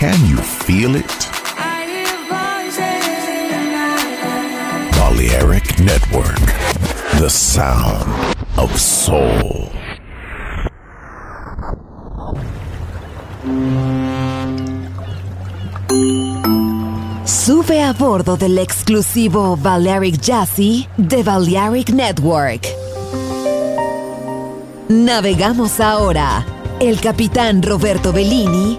Can you feel it? Balearic Network, the sound of soul. Sube a bordo del exclusivo Balearic Jazzy de Balearic Network. Navegamos ahora. El capitán Roberto Bellini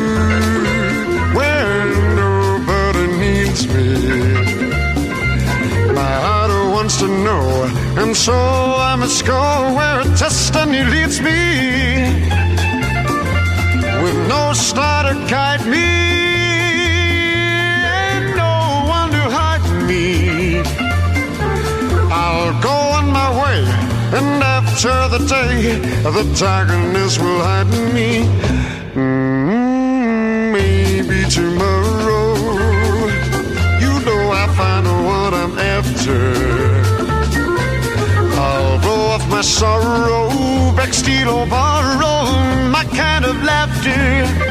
after the darkness will hide me. Mm, maybe tomorrow, you know I find what I'm after. I'll blow off my sorrow, beg, steal, or borrow my kind of laughter.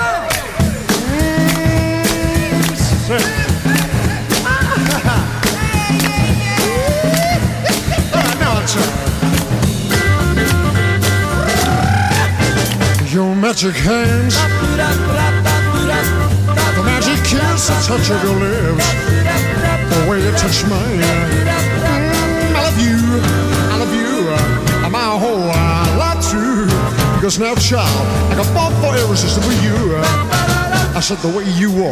Magic hands, the magic kiss, the touch of your lips, the way you touch mine. Mm, I love you, I love you, I'm my whole lot too. Because now, child, I got fought for irresistible you. I said the way you walk,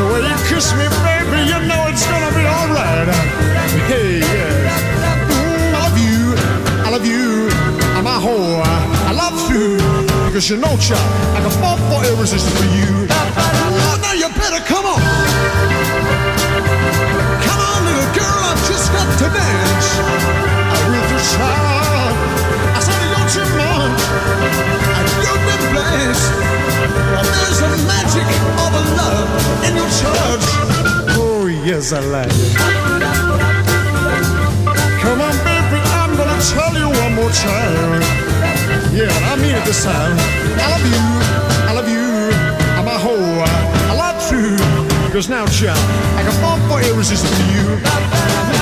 the way you kiss me, baby, you know it's gonna be alright. Hey, because you know, child, I can fall for irresistible for you. Oh, now you better come on. Come on, little girl, I've just got to dance with your child. I said you're too much, and you've been blessed. There's a magic of a love in your touch. Oh, yes, I like it. Come on, baby, I'm gonna tell you one more time. Yeah, I mean it this time. I love you, I love you, I'm a hoe, I love you. Because now, child, I can fall for irresistible to you.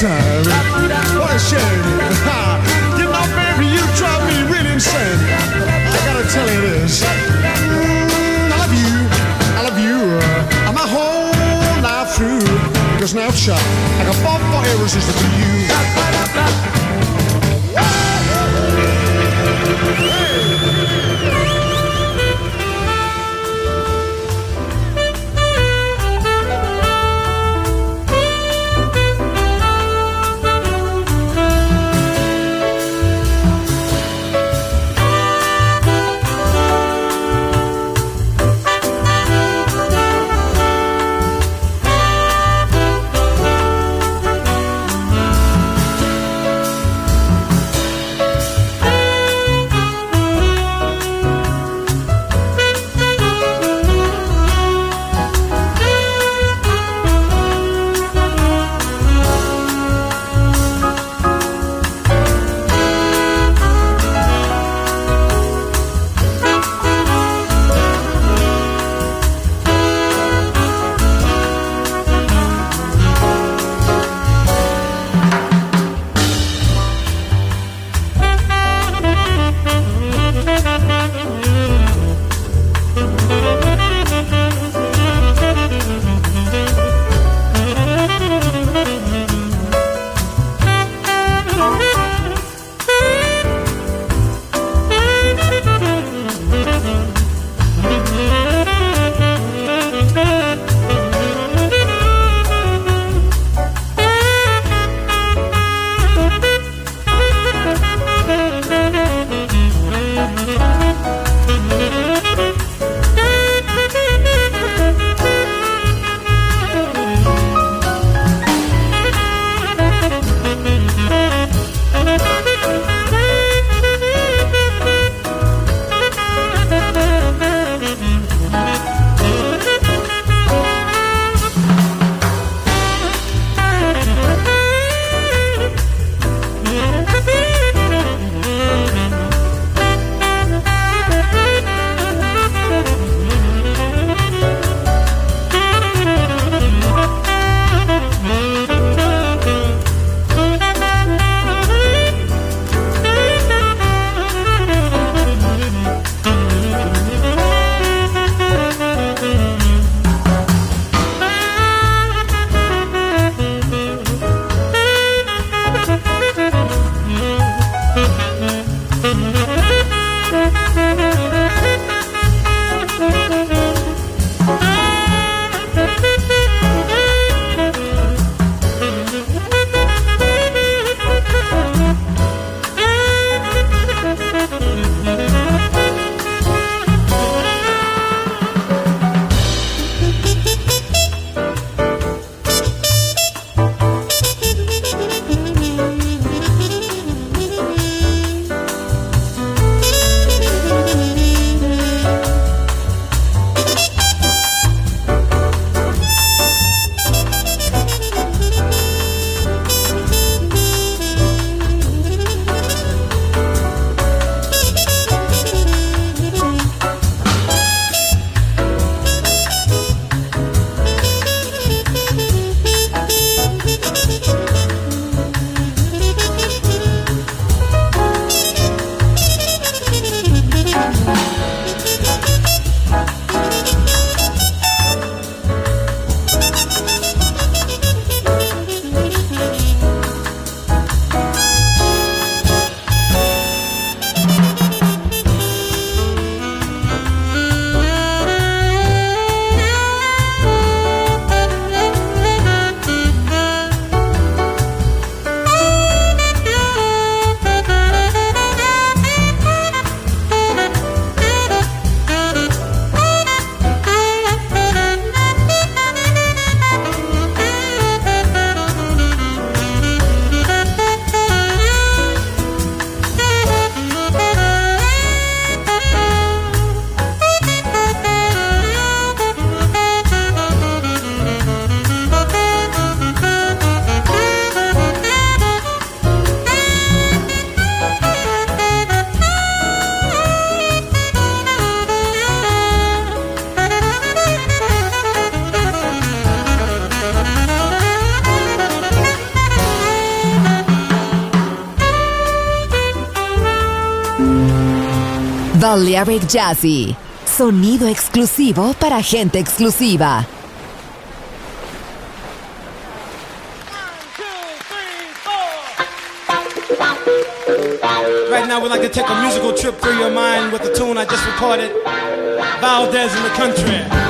Time. Balearic Jazzy. Sonido exclusivo para gente exclusiva. Right now, we'd like to take a musical trip through your mind with the tune I just recorded Valdez in the Country.